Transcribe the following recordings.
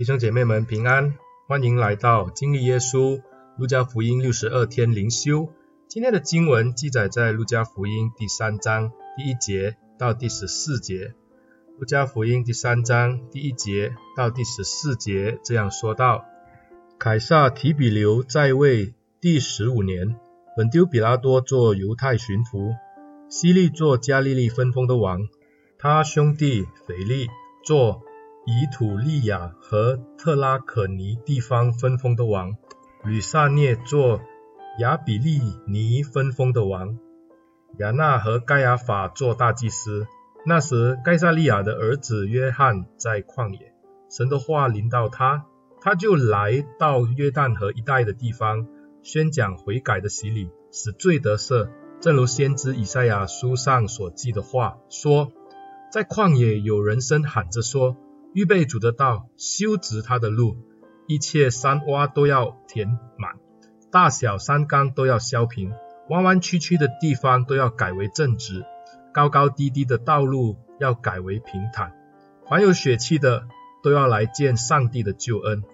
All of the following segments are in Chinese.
弟兄姐妹们平安，欢迎来到经历耶稣路加福音六十二天灵修。今天的经文记载在路加福音第三章第一节到第十四节。路加福音第三章第一节到第十四节这样说道：凯撒提比留在位第十五年，本丢比拉多做犹太巡抚，希利做加利利分封的王，他兄弟腓力做以土利亚和特拉可尼地方分封的王，吕萨涅做亚比利尼分封的王，亚纳和盖亚法做大祭司。那时，盖撒利亚的儿子约翰在旷野，神的话临到他，他就来到约旦河一带的地方，宣讲悔改的洗礼，使罪得赦，正如先知以赛亚书上所记的话说，在旷野有人声喊着说。预备主的道，修直他的路，一切山洼都要填满，大小山冈都要削平，弯弯曲曲的地方都要改为正直，高高低低的道路要改为平坦。凡有血气的都要来见上帝的救恩。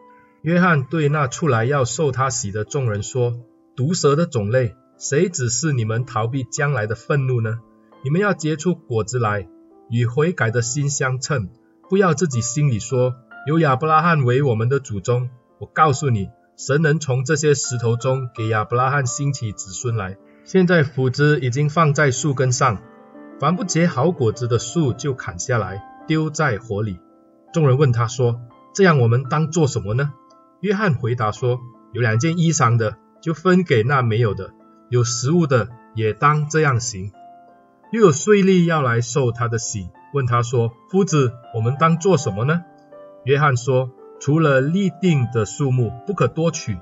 约翰对那出来要受他洗的众人说：毒蛇的种类，谁指示你们逃避将来的愤怒呢？你们要结出果子来，与悔改的心相称。不要自己心里说，有亚伯拉罕为我们的祖宗。我告诉你，神能从这些石头中给亚伯拉罕兴起子孙来。现在斧子已经放在树根上，凡不结好果子的树就砍下来，丢在火里。众人问他说：“这样我们当做什么呢？”约翰回答说：“有两件衣裳的，就分给那没有的；有食物的，也当这样行。”又有税吏要来受他的洗。问他说：“夫子，我们当做什么呢？”约翰说：“除了立定的数目，不可多取。”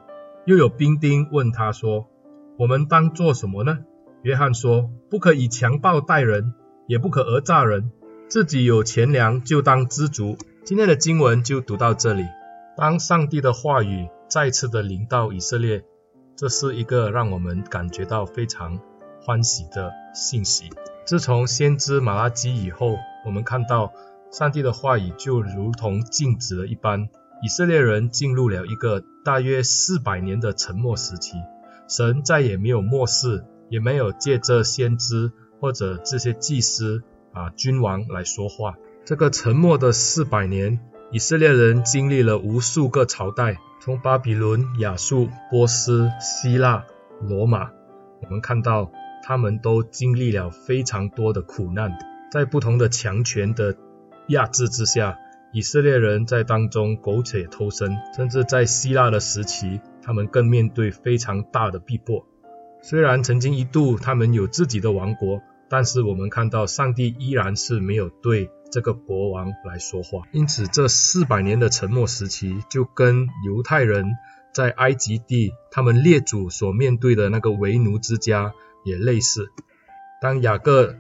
又有兵丁问他说：“我们当做什么呢？”约翰说：“不可以强暴待人，也不可讹诈人。自己有钱粮，就当知足。”今天的经文就读到这里。当上帝的话语再次的临到以色列，这是一个让我们感觉到非常欢喜的信息。自从先知马拉基以后，我们看到上帝的话语就如同静止了一般，以色列人进入了一个大约四百年的沉默时期，神再也没有默示，也没有借着先知或者这些祭司啊君王来说话。这个沉默的四百年，以色列人经历了无数个朝代，从巴比伦、亚述、波斯、希腊、罗马，我们看到他们都经历了非常多的苦难。在不同的强权的压制之下，以色列人在当中苟且偷生，甚至在希腊的时期，他们更面对非常大的逼迫。虽然曾经一度他们有自己的王国，但是我们看到上帝依然是没有对这个国王来说话。因此，这四百年的沉默时期，就跟犹太人在埃及地他们列祖所面对的那个为奴之家也类似。当雅各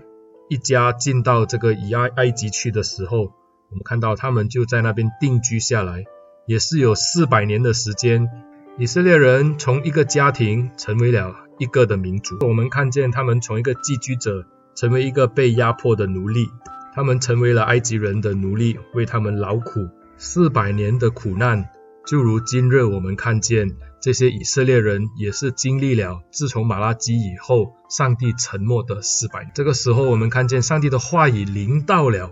一家进到这个以埃埃及去的时候，我们看到他们就在那边定居下来，也是有四百年的时间。以色列人从一个家庭成为了一个的民族。我们看见他们从一个寄居者成为一个被压迫的奴隶，他们成为了埃及人的奴隶，为他们劳苦。四百年的苦难，就如今日我们看见。这些以色列人也是经历了自从马拉基以后，上帝沉默的四百年。这个时候，我们看见上帝的话语临到了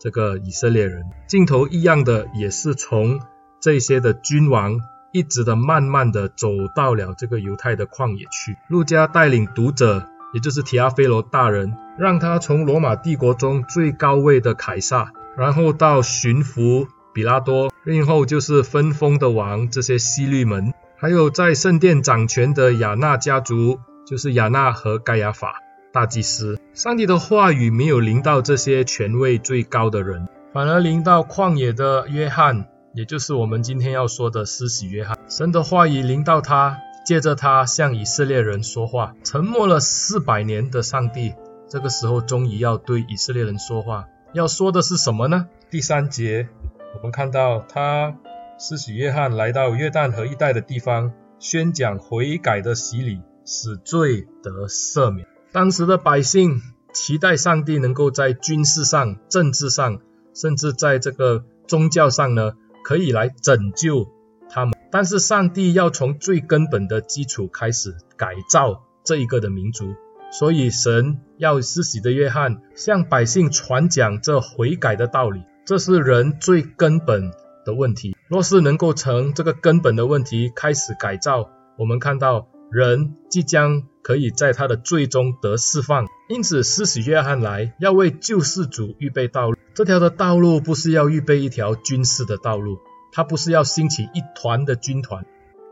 这个以色列人。镜头一样的，也是从这些的君王，一直的慢慢的走到了这个犹太的旷野去。路加带领读者，也就是提阿非罗大人，让他从罗马帝国中最高位的凯撒，然后到巡抚比拉多，然后就是分封的王这些西律们。还有在圣殿掌权的亚纳家族，就是亚纳和盖亚法大祭司。上帝的话语没有临到这些权位最高的人，反而临到旷野的约翰，也就是我们今天要说的施洗约翰。神的话语临到他，借着他向以色列人说话。沉默了四百年的上帝，这个时候终于要对以色列人说话。要说的是什么呢？第三节，我们看到他。施洗约翰来到约旦河一带的地方，宣讲悔改的洗礼，使罪得赦免。当时的百姓期待上帝能够在军事上、政治上，甚至在这个宗教上呢，可以来拯救他们。但是上帝要从最根本的基础开始改造这一个的民族，所以神要施洗的约翰向百姓传讲这悔改的道理，这是人最根本的问题。若是能够从这个根本的问题开始改造，我们看到人即将可以在他的最终得释放。因此，施洗约翰来要为救世主预备道路。这条的道路不是要预备一条军事的道路，他不是要兴起一团的军团，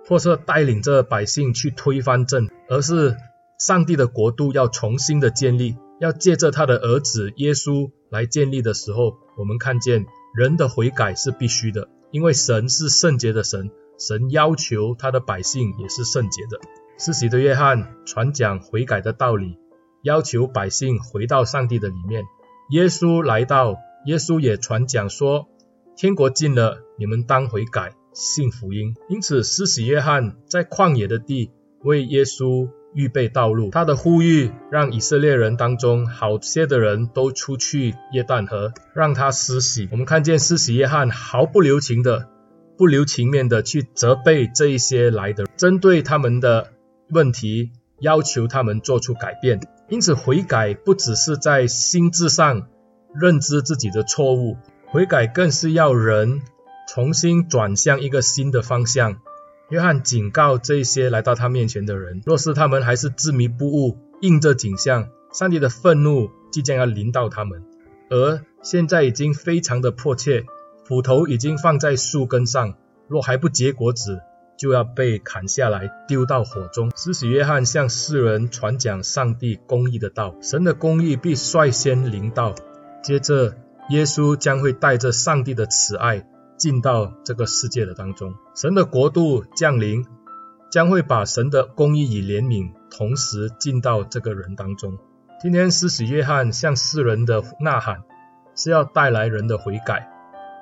或是带领着百姓去推翻政，而是上帝的国度要重新的建立，要借着他的儿子耶稣来建立的时候，我们看见人的悔改是必须的。因为神是圣洁的神，神要求他的百姓也是圣洁的。施洗的约翰传讲悔改的道理，要求百姓回到上帝的里面。耶稣来到，耶稣也传讲说，天国近了，你们当悔改，信福音。因此，施洗约翰在旷野的地为耶稣预备道路，他的呼吁让以色列人当中好些的人都出去约旦河，让他施洗。我们看见施洗约翰毫不留情的、不留情面的去责备这一些来的，针对他们的问题，要求他们做出改变。因此，悔改不只是在心智上认知自己的错误，悔改更是要人重新转向一个新的方向。约翰警告这些来到他面前的人，若是他们还是执迷不悟，硬着景象，上帝的愤怒即将要临到他们。而现在已经非常的迫切，斧头已经放在树根上，若还不结果子，就要被砍下来丢到火中。施洗约翰向世人传讲上帝公义的道，神的公义必率先临到，接着耶稣将会带着上帝的慈爱。进到这个世界的当中，神的国度降临，将会把神的公义与怜悯同时进到这个人当中。今天施洗约翰向世人的呐喊，是要带来人的悔改，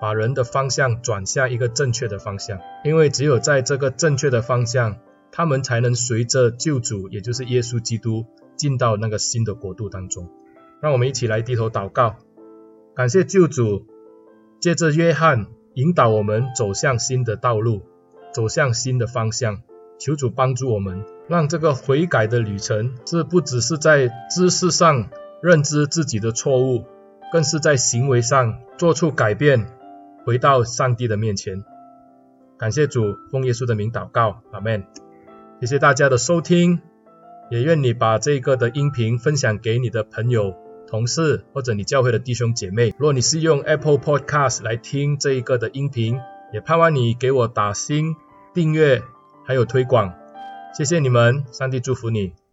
把人的方向转向一个正确的方向。因为只有在这个正确的方向，他们才能随着救主，也就是耶稣基督，进到那个新的国度当中。让我们一起来低头祷告，感谢救主，借着约翰。引导我们走向新的道路，走向新的方向。求主帮助我们，让这个悔改的旅程，这不只是在知识上认知自己的错误，更是在行为上做出改变，回到上帝的面前。感谢主，奉耶稣的名祷告，阿门。谢谢大家的收听，也愿你把这个的音频分享给你的朋友。同事或者你教会的弟兄姐妹，如果你是用 Apple Podcast 来听这一个的音频，也盼望你给我打星、订阅还有推广，谢谢你们，上帝祝福你。